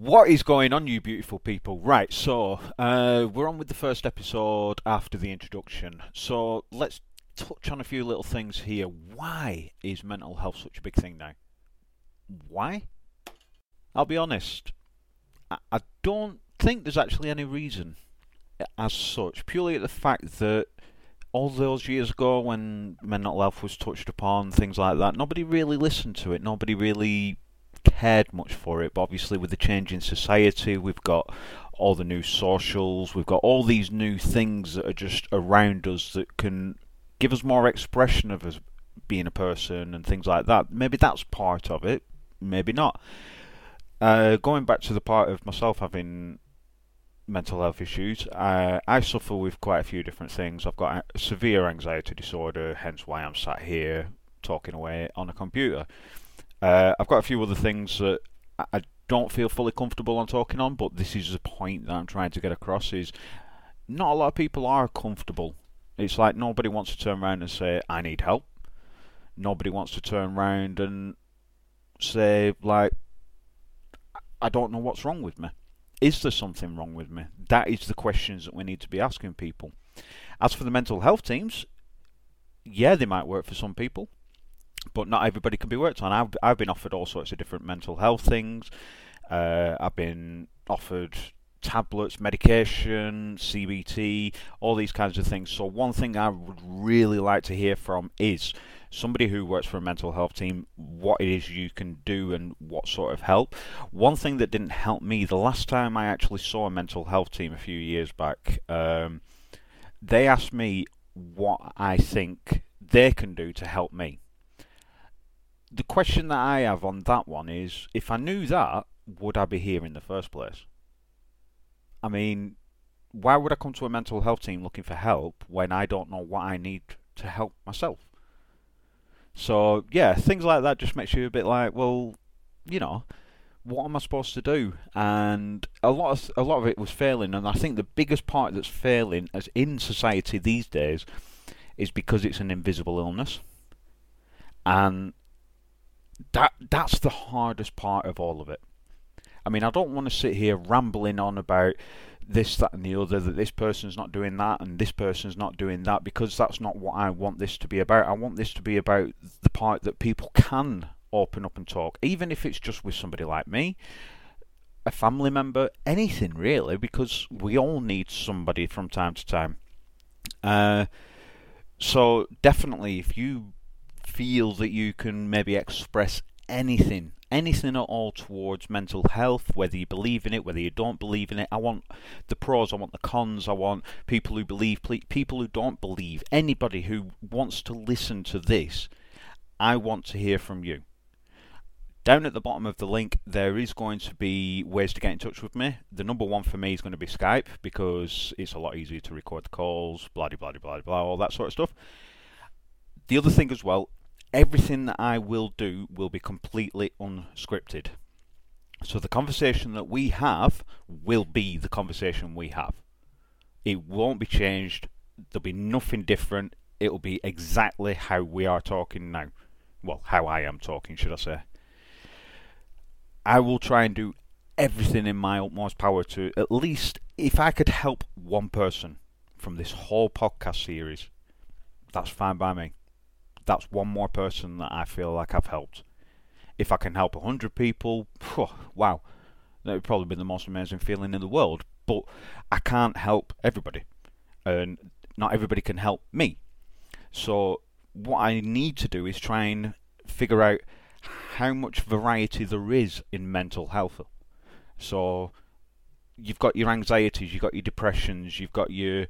What is going on, you beautiful people? Right, so uh, we're on with the first episode after the introduction. So let's touch on a few little things here. Why is mental health such a big thing now? Why? I'll be honest. I, I don't think there's actually any reason as such. Purely at the fact that all those years ago when mental health was touched upon, things like that, nobody really listened to it. Nobody really cared much for it. But obviously, with the change in society, we've got all the new socials, we've got all these new things that are just around us that can give us more expression of us being a person and things like that. Maybe that's part of it, maybe not. Uh, going back to the part of myself having mental health issues, uh, I suffer with quite a few different things. I've got severe anxiety disorder, hence why I'm sat here talking away on a computer. Uh, I've got a few other things that I don't feel fully comfortable on talking on, but this is the point that I'm trying to get across: is not a lot of people are comfortable. It's like nobody wants to turn around and say, "I need help." Nobody wants to turn around and say, like, "I don't know what's wrong with me." Is there something wrong with me? That is the questions that we need to be asking people. As for the mental health teams, yeah, they might work for some people but not everybody can be worked on. I've I've been offered all sorts of different mental health things. Uh, I've been offered tablets, medication, CBT, all these kinds of things. So one thing I would really like to hear from is somebody who works for a mental health team what it is you can do and what sort of help. One thing that didn't help me the last time I actually saw a mental health team a few years back, um, they asked me what I think they can do to help me the question that I have on that one is if I knew that, would I be here in the first place? I mean, why would I come to a mental health team looking for help when I don't know what I need to help myself? So, yeah, things like that just makes you a bit like, well, you know, what am I supposed to do? And a lot of a lot of it was failing, and I think the biggest part that's failing as in society these days is because it's an invisible illness. And that that's the hardest part of all of it. I mean, I don't want to sit here rambling on about this, that, and the other, that this person's not doing that and this person's not doing that, because that's not what I want this to be about. I want this to be about the part that people can open up and talk, even if it's just with somebody like me, a family member, anything really, because we all need somebody from time to time. Uh, so, definitely, if you feel that you can maybe express anything, anything at all towards mental health, whether you believe in it, whether you don't believe in it. I want the pros, I want the cons, I want people who believe, people who don't believe, anybody who wants to listen to this. I want to hear from you. Down at the bottom of the link, there is going to be ways to get in touch with me. The number one for me is going to be Skype because it's a lot easier to record the calls, blah, blah, blah, blah, blah, all that sort of stuff. The other thing as well everything that I will do will be completely unscripted. So the conversation that we have will be the conversation we have. It won't be changed. There'll be nothing different. It'll be exactly how we are talking now. Well, how I am talking, should I say. I will try and do everything in my utmost power to at least, if I could help one person from this whole podcast series, that's fine by me that's one more person that I feel like I've helped. If I can help 100 people, phew, wow, that would probably be the most amazing feeling in the world. But I can't help everybody, and not everybody can help me. So, what I need to do is try and figure out how much variety there is in mental health. So, you've got your anxieties, you've got your depressions, you've got your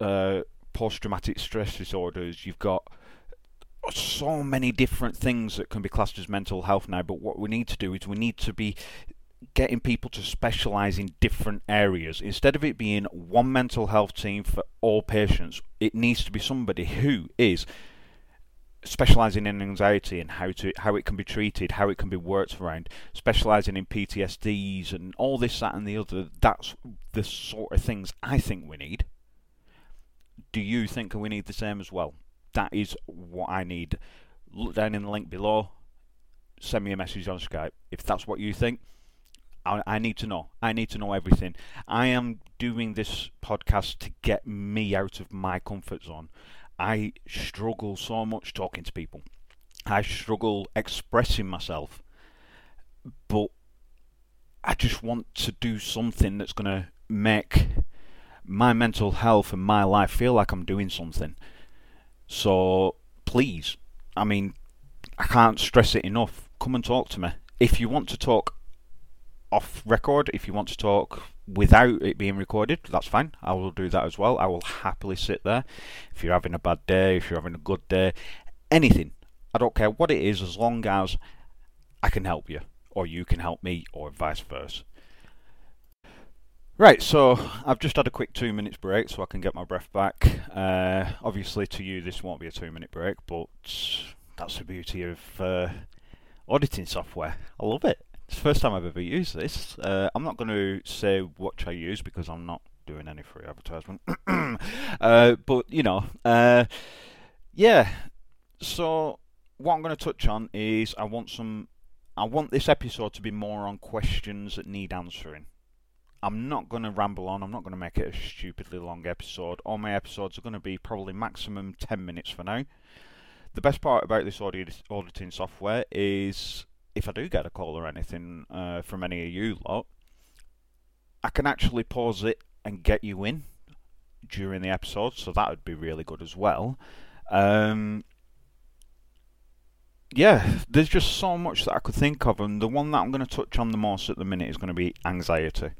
uh, post traumatic stress disorders, you've got so many different things that can be classed as mental health now, but what we need to do is we need to be getting people to specialize in different areas. Instead of it being one mental health team for all patients, it needs to be somebody who is specializing in anxiety and how to how it can be treated, how it can be worked around, specializing in PTSDs and all this, that, and the other. That's the sort of things I think we need. Do you think we need the same as well? That is what I need. Look down in the link below. Send me a message on Skype if that's what you think. I, I need to know. I need to know everything. I am doing this podcast to get me out of my comfort zone. I struggle so much talking to people. I struggle expressing myself. But I just want to do something that's going to make my mental health and my life feel like I'm doing something. So please, I mean, I can't stress it enough. Come and talk to me. If you want to talk off record, if you want to talk without it being recorded, that's fine. I will do that as well. I will happily sit there. If you're having a bad day, if you're having a good day, anything. I don't care what it is as long as I can help you, or you can help me, or vice versa. Right, so I've just had a quick two minutes break so I can get my breath back. Uh, obviously, to you, this won't be a two minute break, but that's the beauty of uh, auditing software. I love it. It's the first time I've ever used this. Uh, I'm not going to say what I use because I'm not doing any free advertisement. uh, but, you know, uh, yeah. So, what I'm going to touch on is I want some. I want this episode to be more on questions that need answering. I'm not going to ramble on. I'm not going to make it a stupidly long episode. All my episodes are going to be probably maximum 10 minutes for now. The best part about this auditing software is if I do get a call or anything uh, from any of you lot, I can actually pause it and get you in during the episode, so that would be really good as well. Um, yeah, there's just so much that I could think of, and the one that I'm going to touch on the most at the minute is going to be anxiety.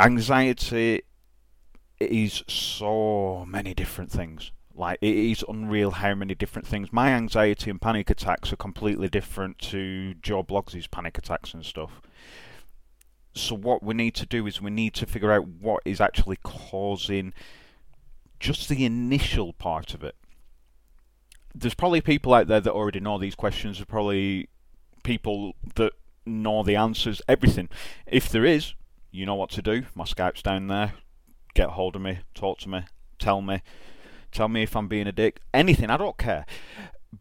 Anxiety is so many different things. Like it is unreal how many different things. My anxiety and panic attacks are completely different to Joe Bloggs' panic attacks and stuff. So what we need to do is we need to figure out what is actually causing just the initial part of it. There's probably people out there that already know these questions. There's probably people that know the answers, everything. If there is, you know what to do. My Skype's down there. Get hold of me, talk to me, tell me. Tell me if I'm being a dick. Anything, I don't care.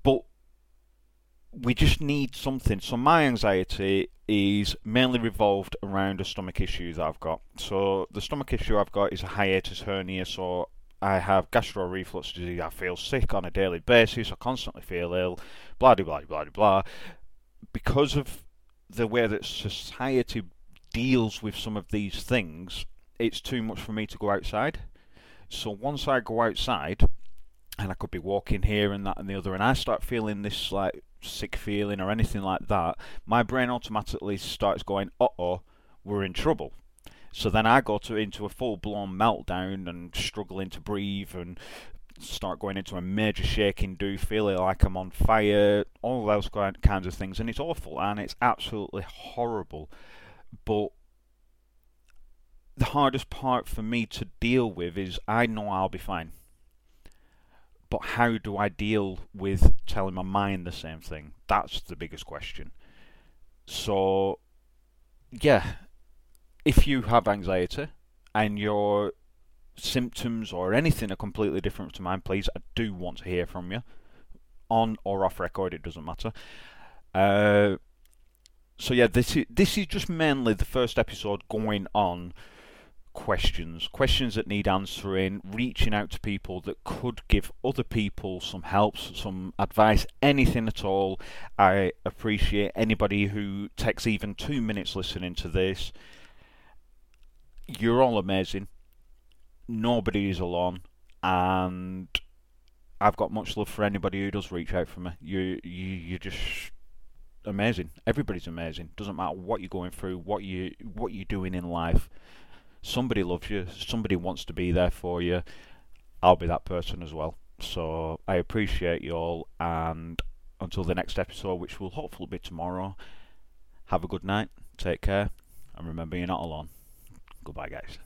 But we just need something. So my anxiety is mainly revolved around a stomach issue that I've got. So the stomach issue I've got is a hiatus hernia. So I have gastro reflux disease. I feel sick on a daily basis. I constantly feel ill. Blah blah blah blah blah. Because of the way that society deals with some of these things, it's too much for me to go outside. So once I go outside, and I could be walking here and that and the other, and I start feeling this like sick feeling or anything like that, my brain automatically starts going, "Uh oh, we're in trouble." So then I go to into a full blown meltdown and struggling to breathe and start going into a major shaking do, feeling like I'm on fire, all those kinds of things, and it's awful and it's absolutely horrible. But the hardest part for me to deal with is I know I'll be fine. But how do I deal with telling my mind the same thing? That's the biggest question. So, yeah, if you have anxiety and your symptoms or anything are completely different to mine, please, I do want to hear from you. On or off record, it doesn't matter. Uh, so yeah, this is, this is just mainly the first episode going on questions, questions that need answering, reaching out to people that could give other people some help, some advice, anything at all. I appreciate anybody who takes even two minutes listening to this. You're all amazing. Nobody is alone, and I've got much love for anybody who does reach out for me. You, you, you're just amazing. Everybody's amazing. Doesn't matter what you're going through, what you, what you're doing in life somebody loves you, somebody wants to be there for you. I'll be that person as well. So I appreciate you all, and until the next episode, which will hopefully be tomorrow, have a good night, take care, and remember you're not alone. Goodbye, guys.